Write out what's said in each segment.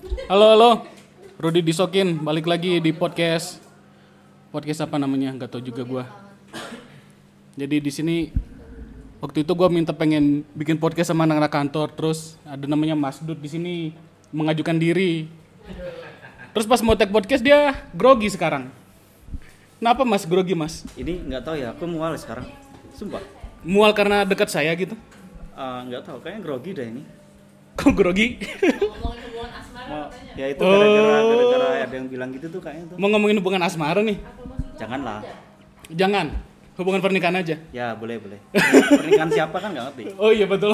Halo halo, Rudi Disokin balik lagi di podcast podcast apa namanya nggak tahu juga gua. Jadi di sini waktu itu gua minta pengen bikin podcast sama anak-anak kantor, terus ada namanya Mas Dud di sini mengajukan diri. Terus pas mau tag podcast dia grogi sekarang. Kenapa Mas grogi Mas? Ini nggak tahu ya, aku mual sekarang. Sumpah. Mual karena dekat saya gitu? Eh, nggak tahu, kayaknya grogi dah ini. Kok grogi? Mau, ya itu Oh. gara-gara gara-gara ada yang bilang gitu tuh kayaknya tuh. mau ngomongin hubungan asmara nih? Janganlah. Jangan. Hubungan pernikahan aja. Ya boleh boleh. Pernikahan siapa kan nggak ngerti. Oh iya betul.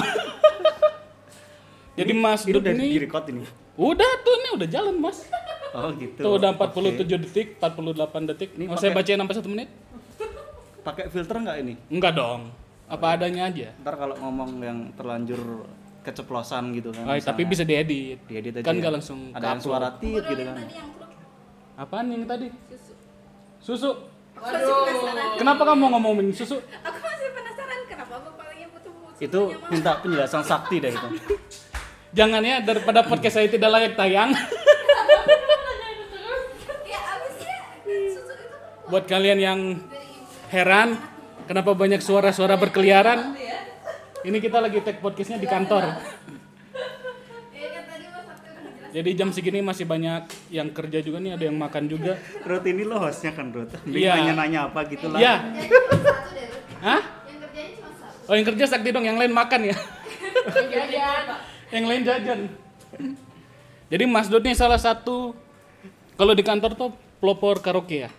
Jadi Mas Ini udah ini di record ini. udah tuh ini udah jalan Mas. Oh gitu. Tuh udah 47 Oke. detik, 48 detik. Ini Mau saya pakai- bacain sampai satu menit? Pakai filter nggak ini? Enggak dong. Apa adanya aja. Ntar kalau ngomong yang terlanjur keceplosan gitu kan. Oh, tapi bisa diedit. diedit aja. Kan ya. nggak langsung ada yang suara tit gitu kan. Apaan yang tadi? Susu. Kenapa kamu ngomongin susu? Aku masih penasaran kenapa bapak lagi putus-putus. Itu minta penjelasan sakti deh itu. Jangan ya daripada podcast saya tidak layak tayang. Ya abisnya susu itu Buat kalian yang heran kenapa banyak suara-suara berkeliaran, ini kita lagi take podcastnya di kantor. ya kan tadi mas Sakti udah ngejelasin. Jadi jam segini masih banyak yang kerja juga nih, ada yang makan juga. Ruth ini lo hostnya kan Ruth. Iya. Nanya-nanya apa gitu lah. Ya, Yang cuma satu deh, Ruth. hah? Yang kerjanya cuma satu. Oh yang kerja sakti dong, yang lain makan ya. yang lain jajan. Jadi Mas Dut nih salah satu kalau di kantor tuh pelopor karaoke ya.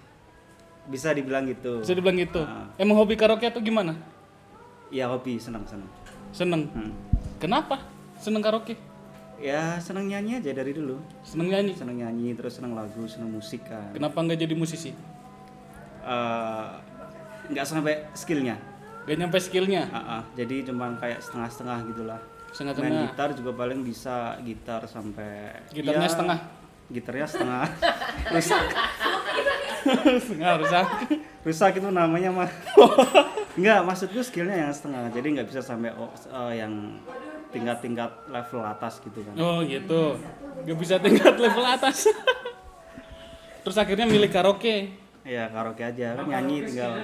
Bisa dibilang gitu. Bisa dibilang gitu. Ah. Emang hobi karaoke tuh gimana? Iya hobi senang-senang. Seneng. Hmm. Kenapa? Seneng karaoke? Ya senang nyanyi aja dari dulu. Seneng nyanyi. Senang nyanyi terus senang lagu, senang musik kan. Kenapa nggak jadi musisi? Eh, nggak sampai skillnya. Gak nyampe skillnya. Ah, ah. Jadi cuman kayak setengah-setengah gitulah. Main Setengah-setengah. gitar juga paling bisa gitar sampai Gitarnya ya, setengah. Gitarnya setengah. rusak. Setengah rusak. Rusak itu namanya mah. Enggak, maksudku skillnya yang setengah. Jadi nggak bisa sampai oh, eh, yang tingkat-tingkat level atas gitu kan. Oh gitu. Gak bisa tingkat level atas. Terus akhirnya milih karaoke. Ya karaoke aja kan nyanyi tinggal.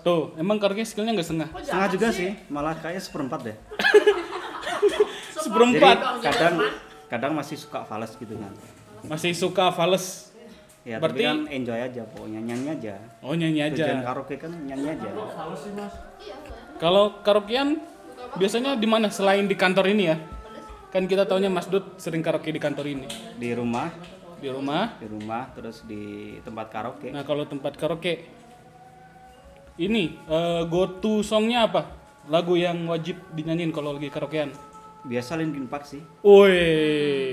Tuh, emang karaoke skillnya nggak setengah? Setengah juga sih, malah kayaknya seperempat deh. Seperempat. Jadi kadang kadang masih suka fals gitu kan. Masih suka fals. Ya Berarti- tapi kan enjoy aja pokoknya nyanyi aja. Oh nyanyi Tujuan aja. karaoke kan nyanyi aja. Kalau karaokean biasanya di mana selain di kantor ini ya? Kan kita taunya Mas Dut sering karaoke di kantor ini. Di rumah, Di rumah. di rumah terus di tempat karaoke. Nah kalau tempat karaoke ini eh, go to songnya apa? Lagu yang wajib dinyanyiin kalau lagi karaokean. Biasa Linkin Park sih, Woi,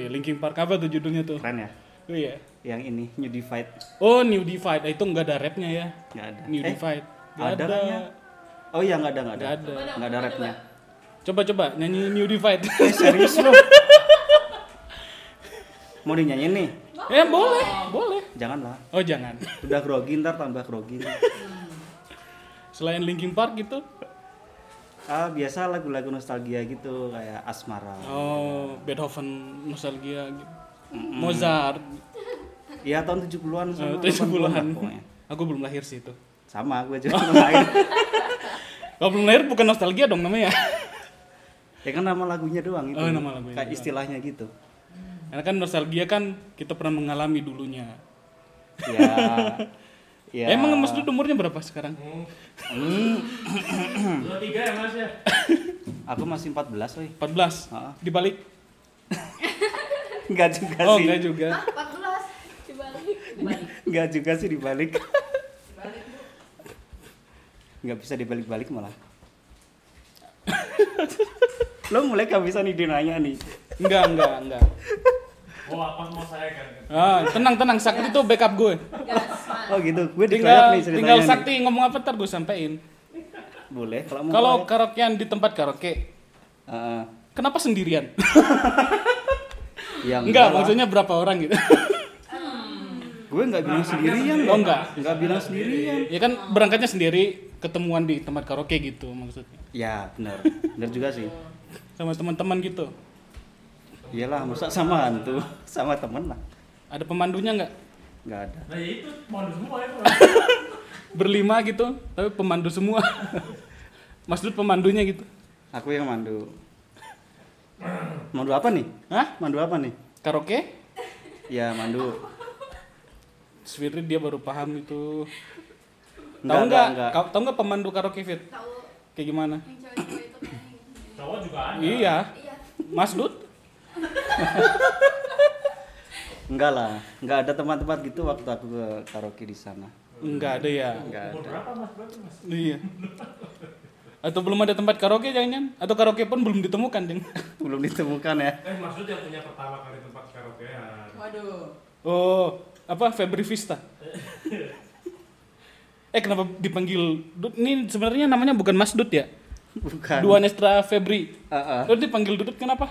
Linkin Park apa tuh judulnya tuh? keren ya. Oh iya. Yang ini New Divide Oh New Divide, Ah, itu nggak ada rapnya ya? nggak ada. New Eh, Divide. Nggak ada kan ya? Oh iya nggak ada nggak ada. Nggak ada. Nggak ada rapnya. Coba coba nyanyi New Divide. Eh serius lo? Mau dinyanyiin nih? eh boleh, boleh. Janganlah. Oh jangan. Udah grogi ntar tambah grogi. Selain Linkin Park gitu. Ah biasa lagu-lagu nostalgia gitu kayak Asmara. Oh Beethoven, nostalgia gitu. Mozart, Iya tahun 70-an eh, sama 70-an. 80-an lah pokoknya. Aku belum lahir sih itu. Sama gue juga main. Kalau belum lahir bukan nostalgia dong namanya. ya kan nama lagunya doang itu. Oh, nama lagunya Kayak doang. istilahnya gitu. Karena kan nostalgia kan kita pernah mengalami dulunya. Ya. ya. Emang Mas Dud umurnya berapa sekarang? Hmm, Dua tiga ya mas ya. aku masih 14 woi. 14. Heeh. Dibalik. Enggak juga Oh sih. enggak juga. 14 dibalik. Enggak juga sih dibalik. Enggak bisa dibalik-balik malah. Lo mulai gak bisa nih dinanya nih. Enggak, enggak, enggak. Oh apa mau saya kan? Ah, tenang tenang Sakti itu backup gue. Oh gitu, gue Tinggal nih ceritanya tinggal nih. Sakti ngomong apa ntar gue sampein. Boleh kalau mau. Kalau karaokean di tempat karaoke, Heeh. kenapa sendirian? Ya, Enggak, maksudnya berapa orang gitu. Gue nggak bilang sendirian. Oh, enggak. Nggak bilang sendirian. ya kan berangkatnya sendiri, ketemuan di tempat karaoke gitu maksudnya. Ya benar, benar juga sih. Sama teman-teman gitu. Iyalah, masa sama hantu, sama temen lah. Ada pemandunya nggak? Nggak ada. Nah ya itu mandu semua itu. Berlima gitu, tapi pemandu semua. Mas Dut pemandunya gitu. Aku yang mandu. Mandu apa nih? Hah? Mandu apa nih? Karaoke? Ya mandu. Sweetly dia baru paham itu. Tahu nggak? enggak, enggak. Kau tahu nggak pemandu karaoke Fit? Tahu Kayak gimana? itu kan Cowok juga ada. Iya, Iya. Mas Dut. Enggak lah, enggak ada tempat-tempat gitu waktu aku ke karaoke di sana. Enggak ada ya. Enggak ada. berapa mas? Iya. Atau belum ada tempat karaoke jangan Atau karaoke pun belum ditemukan, Jeng. Belum ditemukan ya. Eh maksud yang punya pertama kali tempat karaokean. Waduh. Oh, apa Febri Vista? Eh kenapa dipanggil Dut? Ini sebenarnya namanya bukan Mas Dut ya? Bukan. Dua Nestra Febri. Ah, ah. Lo dipanggil Dudut kenapa?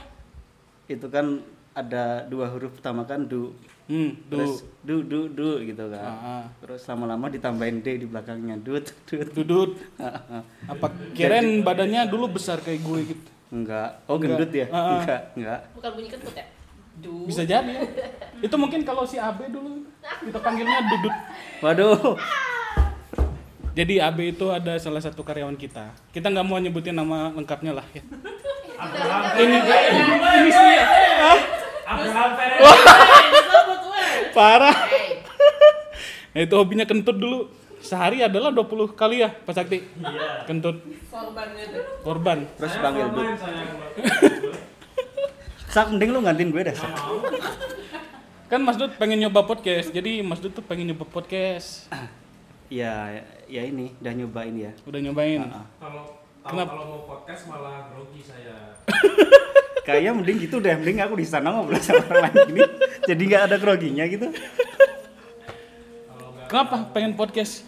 Itu kan ada dua huruf pertama kan du. Hmm, Terus du. du du du gitu kan. Ah, ah. Terus lama-lama ditambahin D di belakangnya dut dut. Dudut. Ah, ah. Apa kirain badannya dulu besar kayak gue gitu? Enggak. Oh Enggak. gendut ya? Ah, ah. Enggak, enggak. Bukan bunyi kentut ya? Du. Bisa jadi ya. Itu mungkin kalau si AB dulu kita panggilnya Dudut. Waduh. Jadi AB itu ada salah satu karyawan kita. Kita nggak mau nyebutin nama lengkapnya lah ya. Abraham Ini ini sih ya. Abraham. Parah. Nah, itu hobinya kentut dulu. Sehari adalah 20 kali ya, Pak Sakti. Iya. Kentut Korbannya tuh. korban. Terus panggil pemain, dut. saya. Sak mending lu gantiin gue dah. Sak. Kan Mas Dut pengen nyoba podcast. Jadi Mas Dut tuh pengen nyoba podcast. Ya, ya ini udah nyobain ya. Udah nyobain. Kalau Kenapa? kalau mau podcast malah grogi saya. Kayaknya mending gitu deh, mending aku di sana ngobrol sama orang lain gini. Jadi nggak ada groginya gitu. Kenapa pengen podcast?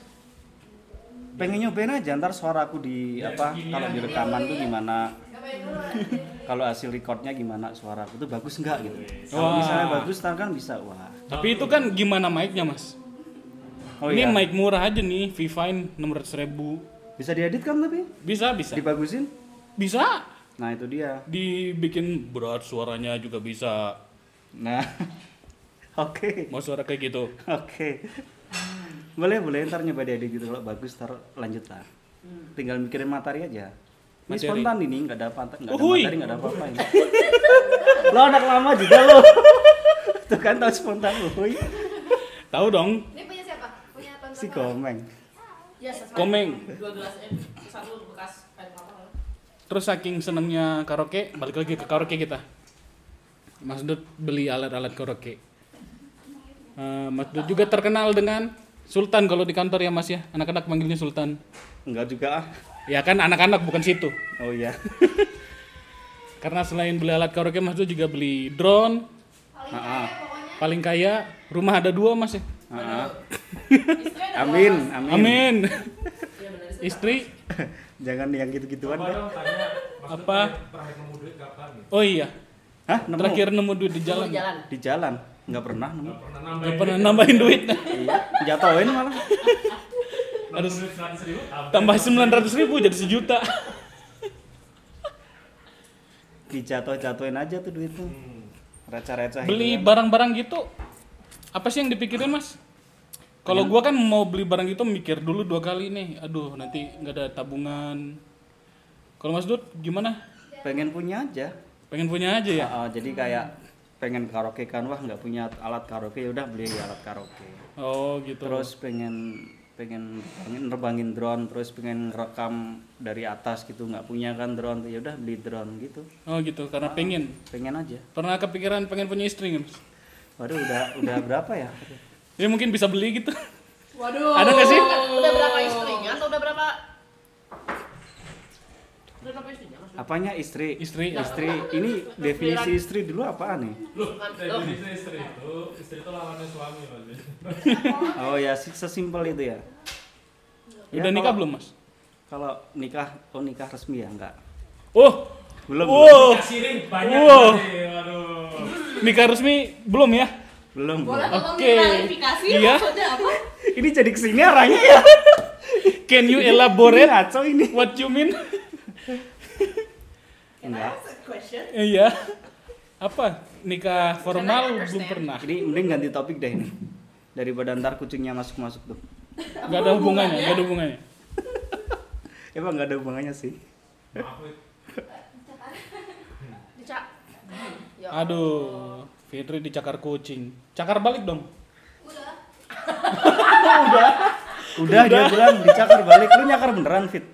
Pengen nyobain aja ntar suara aku di Ya, apa kalau ya. di rekaman tuh gimana? kalau hasil recordnya gimana suara aku tuh bagus nggak gitu kalau Wah. misalnya bagus ntar kan bisa wah Tapi itu kan gimana mic-nya, Mas? oh Ini iya mic murah aja nih, Vivine 600 ribu. bisa diedit kan tapi Bisa, bisa. dibagusin Bisa. nah itu dia Dibikin berat suaranya juga bisa. nah oke Mau suara kayak gitu. oke boleh boleh ntar nyoba diedit gitu kalau bagus ntar lanjut lah tinggal mikirin materi aja ini Materi. spontan ini nggak ada pantat nggak ada materi nggak ada apa-apa ini lo anak lama juga lo tuh kan tau spontan uhuy Tahu dong, Ini punya siapa? Punya tonton si komeng Ya. Komeng. Dua gelas eh, satu bekas. Terus saking senengnya karaoke, balik lagi ke karaoke kita. Mas Dut beli alat-alat karaoke. Eh, Mas Dut juga terkenal dengan Sultan kalau di kantor ya Mas ya. Anak-anak manggilnya Sultan. enggak juga ah Ya kan anak-anak bukan situ. oh iya Karena selain beli alat karaoke Mas Dut juga beli drone. Paling kaya pokoknya. Paling kaya rumah ada dua Mas ya. Amin amin Amin. Iya benar istri. Istri jangan yang gitu-gituan deh. Maksud Apa? gitu? Oh iya, hah nemu terakhir nemu duit di Jalan. jalan. Di jalan. di jalan nggak pernah nemu Nggak pernah nambahin. pernah nambahin duit. iya jatuhin malah Harus Harus duit 100 ribu. Tambah 900 ribu jadi sejuta. dijatuh-jatuhin aja tuh duit tuh Hmm. receh-receh Beli gitu kan. barang-barang gitu, apa sih yang dipikirin Mas? Kalau gua kan mau beli barang gitu mikir dulu dua kali nih. Aduh, nanti nggak ada tabungan. Kalau Mas Dut gimana? pengen punya aja Pengen punya aja ya? Ah, ah, jadi kayak pengen karaoke kan wah nggak punya alat karaoke ya udah beli alat karaoke Oh, gitu. terus pengen pengen pengen nerbangin drone terus pengen rekam dari atas gitu nggak punya kan drone ya udah beli drone gitu Oh, gitu. Karena pengen. pengen aja Pernah kepikiran pengen punya istri nggak, Mas? waduh udah udah berapa ya Ya mungkin bisa beli gitu. Waduh. Ada nggak sih? Udah berapa istrinya atau udah berapa? Udah berapa istrinya? Apanya istri Istri. istri ini definisi istri dulu apaan nih definisi istri itu, istri itu lawannya suami mas. oh ya si- sesimpel itu ya Ya, Udah nikah kalau- belum, Mas? kalau nikah oh nikah resmi ya enggak Oh, belum wow. Siring banyak waduh. Nikah resmi belum ya? belum Boleh Oke. diklarifikasi Iya. apa? ini jadi ke sini arahnya ya Can you elaborate ini what you mean? Enggak Question. Iya. Apa? Nikah formal I belum pernah. Ini mending ganti topik deh ini. Daripada ntar kucingnya masuk-masuk tuh. Gak ada hubungannya, gak ada hubungannya. Emang nggak ada hubungannya sih. Ya. Aduh, Fitri dicakar kucing. Cakar balik dong. Udah. Udah dia bilang dicakar balik. Lu nyakar beneran Fit?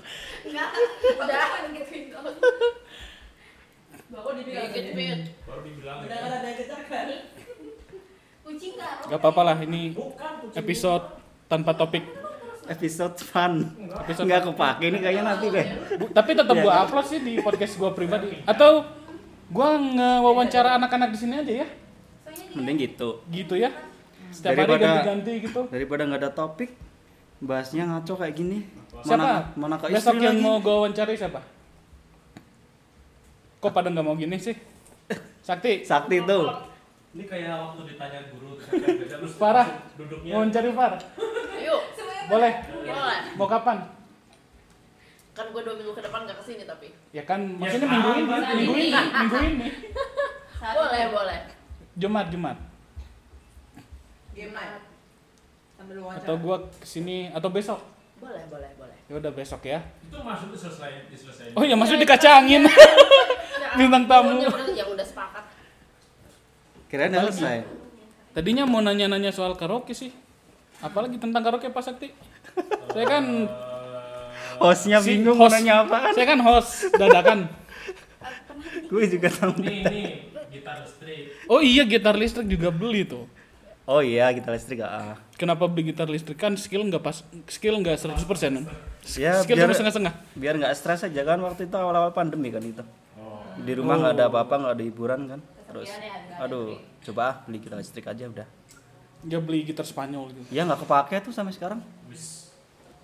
Enggak. Udah. Gituin doang. Bawa dibilang Iya, gitu, Fit. Baru dibilang Udah nggak ada yang kecakar. Kucing enggak. Gak apa-apa lah, ini episode tanpa topik. Episode fun. Episode Nggak kepake ini kayaknya nanti deh. Bu- tapi tetap Iya. gua upload sih di podcast gua pribadi. Atau gua ngewawancara anak-anak di sini aja ya. Mending gitu. Gitu ya. Setiap hari Daripada- ganti-ganti gitu. Daripada nggak ada topik, bahasnya ngaco kayak gini. Siapa? Mana, mana ke Besok istri yang lagi? mau gua wawancari siapa? Kok pada nggak mau gini sih? Sakti, Sakti tuh. Ini kayak waktu ditanya guru terus Farah. duduknya wawancari Far. Yuk. Boleh. Boleh. Mau kapan? Kan gue dua minggu ke depan nggak ke sini tapi. Ya kan maksudnya Ya, minggu ini, sama minggu ini, minggu ini. Boleh, boleh. Jumat, Jumat. Game night. Sambil wawancara. Atau gua ke sini atau besok. Boleh, boleh, boleh. Ya udah besok ya. itu masuk diselesai diselesai. Oh ya maksudnya dikacangin. Bintang tamu. Ya udah, yang udah sepakat. Kirain udah selesai. Tadinya mau nanya-nanya soal karaoke sih. Apalagi tentang karaoke Pak Sakti. Saya kan Hostnya si bingung mau host- nanya apa. Saya kan host dadakan. Gue juga tahu. Nih, nih, gitar listrik. Oh iya gitar listrik juga beli tuh. Oh iya, kita listrik ah. Kenapa beli gitar listrik kan skill nggak pas skill nggak 100% kan? Ya, skill biar- cuma setengah-setengah. Biar nggak stres aja kan waktu itu awal-awal pandemi kan itu. Oh. Di rumah nggak ada apa-apa, nggak ada hiburan kan. Terus, aduh, coba ah, beli kita listrik aja udah. Dia beli gitar Spanyol gitu. Ya nggak kepake tuh sampai sekarang.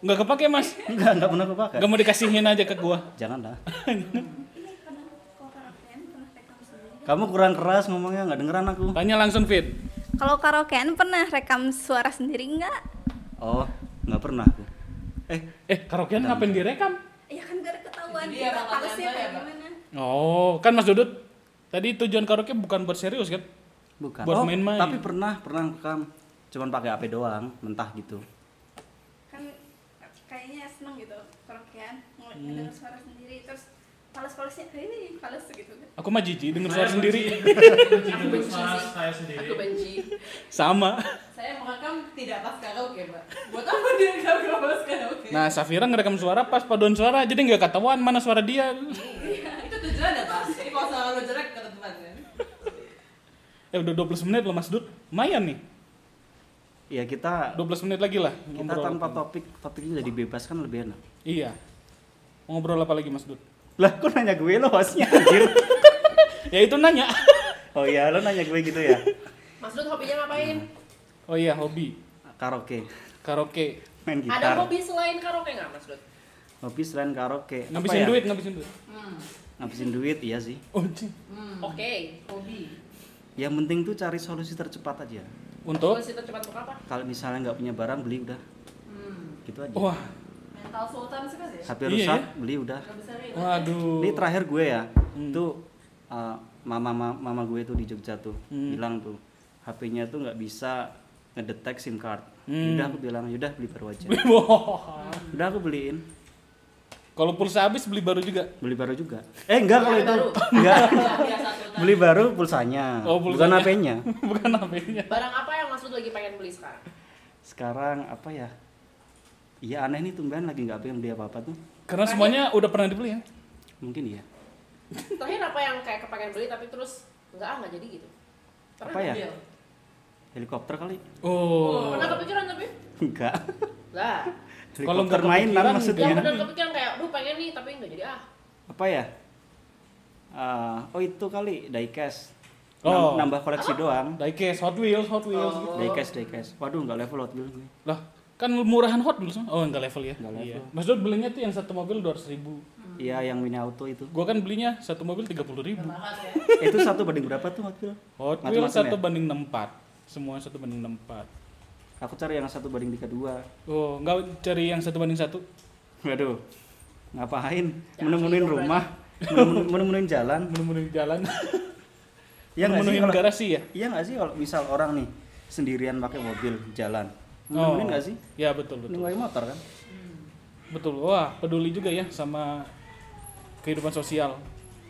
Nggak kepake mas. Nggak nggak pernah kepake. Nggak mau dikasihin aja ke gua. Jangan lah. Kamu kurang keras ngomongnya nggak dengeran aku. Tanya langsung fit. Kalau karaokean pernah rekam suara sendiri enggak? Oh, nggak pernah aku. Eh, Eh karaokean ngapain direkam? Ya kan gak ada ketahuan dia harusnya kayak ya, Pak? gimana. Oh kan Mas Dudut. Tadi tujuan karaoke bukan buat serius kan? bukan. Buat oh, main-main. tapi pernah pernah rekam. Cuman pakai HP doang, mentah gitu. Kan kayaknya seneng gitu karaokean Hmm. suara sendiri fals-falsnya ini fals gitu kan. Aku mah jijik denger suara sendiri. Aku benci saya sendiri. Aku benci. Sama. Saya merekam tidak pas karaoke, Mbak. Buat apa dia kalau pas karaoke? Nah Safira ngerekam suara pas paduan suara jadi nggak ketahuan mana suara dia. itu tujuannya pas. Jadi kalau suara lo jelek ketentuan kan. Eh udah 12 menit loh Mas Dut. Lumayan nih. Ya kita 12 menit lagi lah. kita tanpa topik, topiknya jadi bebas kan lebih enak. Iya. Mau ngobrol apa lagi Mas Dut? Lah, kok nanya gue lo hostnya anjir? Ya itu nanya. Oh iya, lo nanya gue gitu ya? Mas Dut hobinya ngapain? Oh iya hobi. Karaoke, Karaoke. main Ada gitar. hobi selain karaoke nggak, Mas Dut? Hobi selain karaoke. Ngabisin ya? duit, ngabisin duit. Hmm. Ngabisin duit, iya sih. Oh, cing. Oke, hobi. Yang penting tuh cari solusi tercepat aja. Untuk Solusi tercepat untuk apa? Kalau misalnya nggak punya barang, beli udah. Hmm. Gitu aja. Wah, Mental sultan sekali ya? HP Iya, rusak, ya. beli udah. Waduh. Ini terakhir gue ya, Hmm. tuh uh, mama mama mama gue tuh di Jogja tuh Hmm. bilang tuh HP-nya tuh nggak bisa ngedetek SIM card. Hmm. Udah aku bilang, yaudah beli baru aja. Udah aku beliin, Kalau pulsa habis beli baru juga. beli baru juga. Eh enggak kalau itu, baru. enggak. Beli baru pulsanya, Oh, bukan pulsanya. HP-nya. Bukan HP-nya. Barang apa yang Mas Dut lagi pengen beli sekarang? Sekarang apa ya? Iya aneh nih tumben lagi nggak pengen beli apa-apa tuh. Karena semuanya udah pernah dibeli ya. Mungkin iya. Terakhir apa yang kayak kepengen beli tapi terus nggak ah nggak jadi gitu? Pernah Apa ya? mobil? Helikopter kali? Oh. Pernah kepikiran tapi? Enggak. Lah. Kalau Helikopter nggak mainan maksudnya. Yang benar kepikiran kayak, duh pengen nih tapi nggak jadi ah. Apa ya? Ah, oh itu kali diecast. Oh. Nam- Nambah koleksi doang. Diecast Hot Wheels, Hot Wheels. Oh. Diecast, diecast. Waduh nggak level Hot Wheels gue. Lah, kan murahan Hot Wheels. Oh, enggak level ya. Nggak level. Iya. Mas Dut belinya tuh yang satu mobil 200 ribu. Iya yang mini auto itu. Gua kan belinya satu mobil 30 ribu. Mahal ya. itu satu banding berapa tuh Hot Wheels? Hot Wheels Macem-macem satu ya? banding 64. Semua satu banding 64. Aku cari yang satu banding tiga dua. Oh, enggak cari yang satu banding satu. Waduh. Ngapain? Ya, Menemunin iya, rumah, menemunin, menemunin jalan. Menemunin jalan. Iya memenuhi kalau- garasi ya Iya nggak sih kalau misal orang nih sendirian pakai mobil jalan, Oh. nemenin nggak sih? ya betul betul pakai motor kan? betul wah peduli juga ya sama kehidupan sosial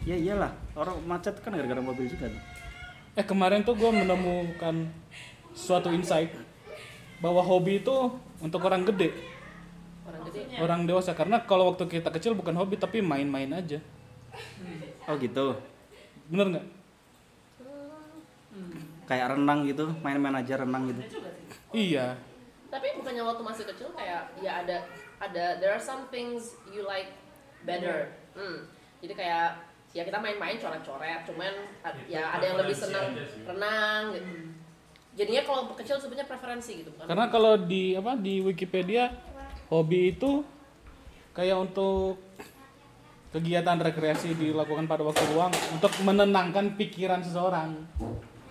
Ya iyalah, orang macet kan gara-gara mobil juga tuh. eh kemarin tuh gue menemukan suatu insight bahwa hobi itu untuk orang gede Orang gede. orang dewasa karena kalau waktu kita kecil bukan hobi tapi main-main aja Oh gitu. bener nggak Kayak renang gitu, main-main aja renang gitu. iya Tapi bukannya waktu masih kecil kayak ya ada ada there are some things you like better. Hmm. Jadi kayak ya kita main-main coret-coret, cuman a- Itu ya ada yang lebih senang renang gitu. Jadinya kalau kecil sebenarnya preferensi gitu bukan? karena kalau di apa di Wikipedia hobi itu kayak untuk kegiatan rekreasi dilakukan pada waktu luang untuk menenangkan pikiran seseorang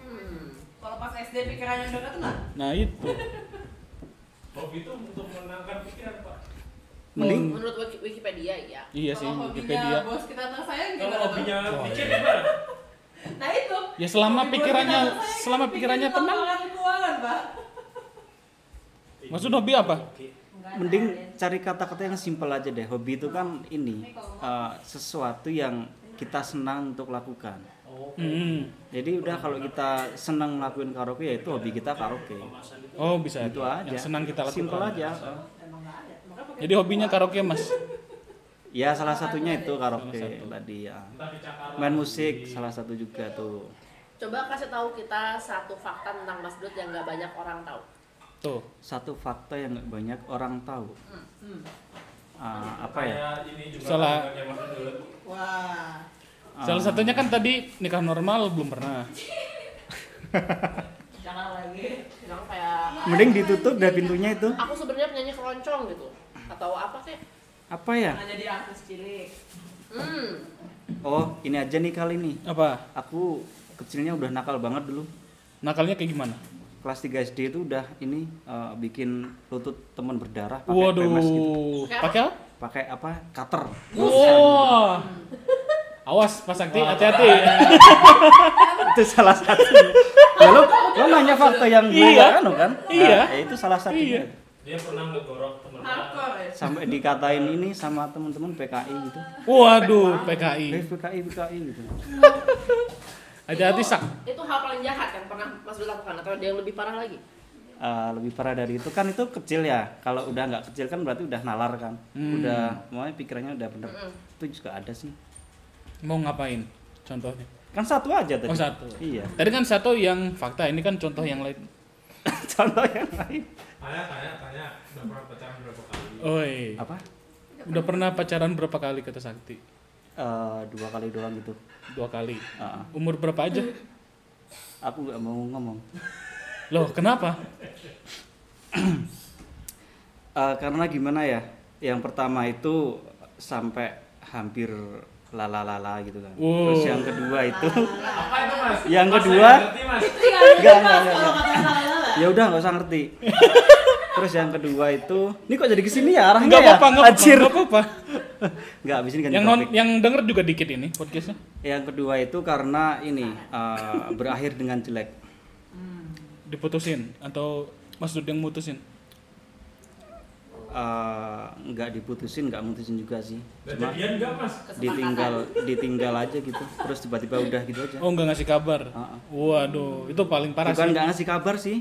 Hmm. Kalau pas SD pikirannya udah gak tenang. nah itu Hobi itu untuk menenangkan pikiran pak. Mending Menurut Wiki- Wikipedia ya. iya sih Kalau Wikipedia hobinya bos kita anak sayang Kalau gimana tuh? hobinya Oh, mikir iya. gimana? Nah itu. ya selama Hobi pikirannya selama pikirannya tenang keuangan, Pak. maksud hobi apa mending cari kata-kata yang simpel aja deh. Hobi itu kan ini eh, sesuatu yang kita senang untuk lakukan. Hmm. Jadi udah kalau kita senang ngelakuin karaoke ya itu hobi kita karaoke. oh bisa Itu aja. yang senang kita lakukan Simpel aja. jadi hobinya karaoke mas Ya salah satunya itu karaoke satu. tadi ya. Main musik salah satu juga tuh. Coba kasih tahu kita satu fakta tentang Mas Dut yang nggak banyak orang tahu. tuh Satu fakta yang nggak banyak orang tahu. Hmm. Ah, apa ya? Kayak ini juga Salah. kan. Wah. Ah, salah satunya kan tadi nikah normal belum pernah Jangan lagi. Bilang kayak Mending ditutup dah pintunya itu. aku sebenarnya penyanyi keroncong gitu atau apa sih? Apa ya? Karena jadi artis cilik. Hmm. Oh, ini aja nih kali nih. apa Aku kecilnya udah nakal banget dulu. nakalnya kayak gimana Kelas 3 SD itu udah ini eh, bikin lutut temen berdarah pakai PMS gitu. waduh pakai apa Pakai apa? Cutter. Wah. Awas Pak Sakti, hati-hati. itu salah satu. ya lo, lo nanya fakta yang gue Iya. kan? Nah, Iya. ya itu salah satunya. Iya. Dia pernah ngegorok temen Hardcore ya. Sampai dikatain ini sama teman-teman PKI gitu. Waduh, Eh, PKI. PKI PKI gitu. Hati-hati sak. Itu hal paling jahat yang pernah Mas lakukan atau ada yang lebih parah lagi? Eh, lebih parah dari itu kan itu kecil ya. Kalau udah nggak kecil kan berarti udah nalar kan. Hmm. Udah, makanya pikirannya udah bener. Mm-mm. Itu juga ada sih. Mau ngapain? Contohnya. Kan satu aja tadi. Oh satu. Iya. Tadi kan satu yang fakta, ini kan contoh yang lain. Contoh yang lain. Tanya, tanya, tanya. Udah pernah pacaran berapa kali? Oi. Apa? Udah pernah pacaran berapa kali kata Sakti? Eh, dua kali doang gitu. Dua kali. Ah, Umur berapa aja? aku nggak mau ngomong. Loh, kenapa? Eh, karena gimana ya? Yang pertama itu sampai hampir lala-lala gitu kan. Wow. Terus yang kedua itu Apa itu mas? Yang Mas, kedua- saya ngerti, mas. enggak enggak enggak. Enggak. Ya udah nggak usah ngerti. Terus yang kedua itu, ini kok jadi ke sini ya arahnya Enggak ya? apa-apa, enggak apa-apa. Enggak apa-apa. Enggak, abis ini ganti Yang non, topik. yang denger juga dikit ini podcastnya. Yang kedua itu karena ini eh, berakhir dengan jelek. Diputusin atau Mas Dud yang mutusin? Eh, nggak diputusin, nggak mutusin juga sih. Cuma jadian enggak mas? ditinggal, ditinggal aja gitu. Terus tiba-tiba udah gitu aja. Oh, enggak ngasih kabar. Ah. Waduh, itu paling parah Bukan sih. nggak ngasih kabar sih,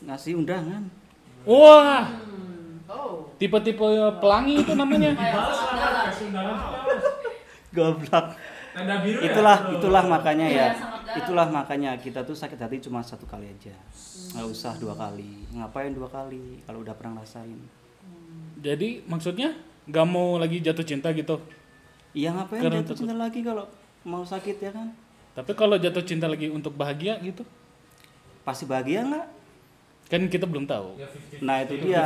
ngasih undangan. Wah, Oh. tipe-tipe pelangi itu namanya. Goblok. Tanda biru ya? Itulah, itulah makanya ya. Iya. Itulah makanya kita tuh sakit hati cuma satu kali aja. Nggak usah dua kali. Ngapain dua kali kalau udah pernah ngerasain? Jadi maksudnya nggak mau lagi jatuh cinta gitu. Iya ngapain Karena jatuh cinta lagi kalau mau sakit ya kan? Tapi kalau jatuh cinta lagi untuk bahagia gitu, Pasti bahagia nggak? kan kita belum tahu. Ya, 50. Nah itu dia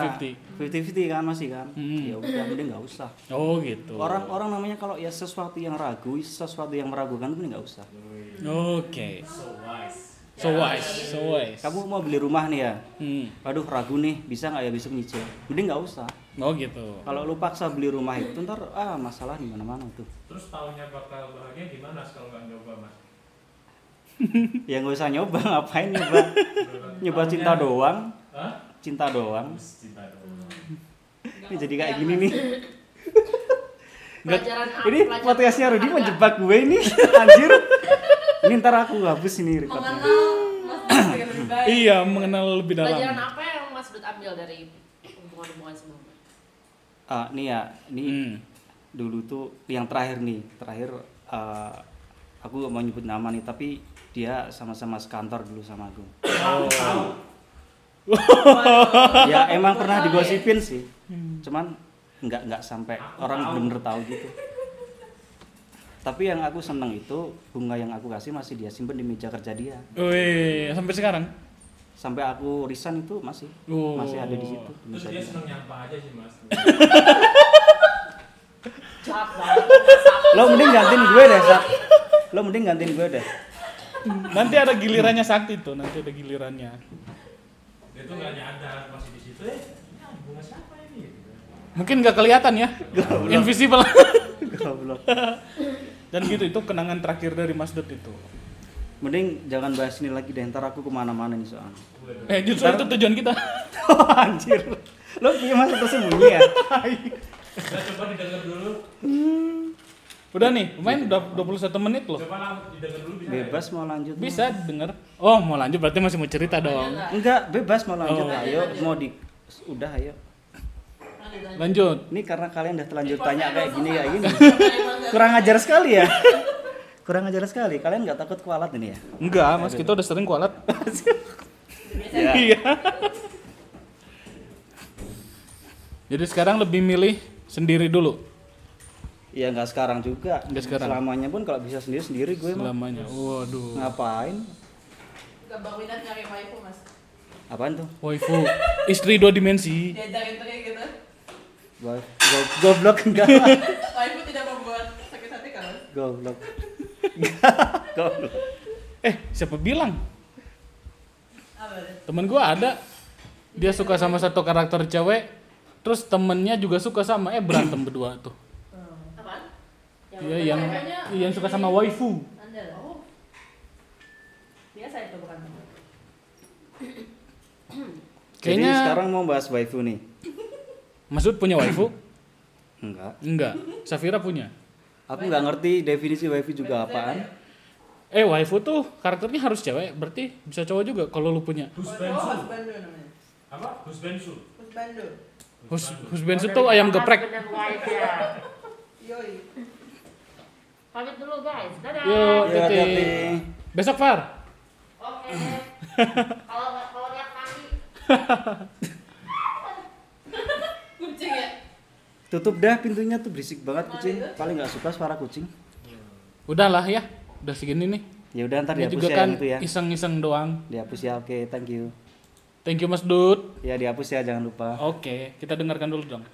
50-50. 50-50 kan masih kan? Hmm. Ya udah mending nggak usah. Oh gitu. Orang-orang namanya kalau ya sesuatu yang ragu, sesuatu yang meragukan mending nggak usah. Oke. So wise. So wise, so wise. Kamu mau beli rumah nih ya? Hmm. Waduh ragu nih, bisa nggak ya bisa nyicil? Mending nggak usah. Oh gitu. Kalau lu paksa beli rumah itu ntar ah masalah di mana-mana tuh. Terus tahunya bakal bahagia gimana kalau nggak nyoba mas? ya nggak usah nyoba ngapain nyoba nyoba cinta doang Hah? cinta doang Cinta dong. ini jadi kayak gini nih Pelajaran apa? ini podcastnya Rudy berharga. menjebak gue ini anjir ini ntar aku hapus ini recordnya. Mengenal Mas Dut dengan lebih baik. Iya, mengenal lebih Pelajaran dalam. apa yang Mas Dut ambil dari hubungan-hubungan sebelumnya? Ah, nih ya ini Hmm. dulu tuh yang terakhir nih terakhir eh, aku gak mau nyebut nama nih tapi dia sama-sama sekantor dulu sama aku. Ya emang pernah digosipin sih. Cuman nggak nggak sampai orang bener tahu gitu tapi yang aku seneng itu bunga yang aku kasih masih dia simpen di meja kerja dia Wih, sampai sekarang. sampai aku resign itu masih Oh. masih ada di situ di Terus dia dia. seneng nyampah aja sih mas. Lo mending gantiin gue deh Sak. lo mending gantiin gue deh Nanti ada gilirannya sakti tuh, nanti ada gilirannya. Dia tuh nggak nyadar masih di situ. Eh, bunga siapa ini? Mungkin nggak kelihatan ya. Invisible. Dan gitu itu kenangan terakhir dari Mas Dut itu. Mending jangan bahas ini lagi deh, ntar aku ke mana-mana nih soalnya. Eh justru itu tujuan kita. Anjir, lo punya masa tersembunyi ya? Kita coba didengar dulu. Udah nih, lumayan udah 21 menit loh. Coba didengar dulu bisa. Bebas mau lanjut? Bisa denger. Oh, mau lanjut berarti masih mau cerita dong. Enggak, bebas mau lanjut. Oh. Ayo, mau di, udah ayo. Lanjut. Ini karena kalian udah terlanjur tanya kayak gini kayak gini. Kurang ajar sekali ya. Kurang ajar sekali. Kalian nggak takut kualat ini ya? Enggak, Mas kita udah sering kualat. Ya. Iya. Jadi sekarang lebih milih sendiri dulu Ya nggak sekarang juga. Nggak sekarang. Selamanya pun kalau bisa sendiri sendiri gue mah. selamanya. Waduh. Ngapain? Gak bang minat nyari waifu mas Apaan tuh? Waifu, istri dua dimensi. Diajarin gitu Go- go- Goblok enggak? Waifu tidak membuat sakit hati kan? Goblok. Goblok. Eh, siapa bilang? Temen gua ada. Dia suka sama satu karakter cewek, terus temennya juga suka sama eh berantem berdua tuh. Apaan? Iya yang yang suka sama waifu. Oh. Biasa itu bukan Jadi Kayaknya sekarang mau bahas waifu nih. Masud punya waifu? Enggak. Enggak. Safira punya. Aku nggak ngerti definisi waifu juga apaan. Eh, waifu tuh karakternya harus cewek, berarti bisa cowok juga kalau lu punya. Namanya Apa? Husbensu. Husbando Hus husband tuh ayam geprek. Ya. Yoi Pamit dulu guys. Dadah. Yuk, Ya, Titi. Besok Far. Oke. Kalau kalau lihat kaki. Kucing ya? Tutup dah pintunya tuh berisik banget kucing. Paling nggak suka suara kucing. Udahlah ya. Udah segini nih. Ya udah ntar dihapus juga ya kan itu ya. iseng-iseng doang. Dihapus ya. Oke, thank you. Thank you Mas Dut. Ya dihapus ya jangan lupa. Oke, kita dengarkan dulu dong.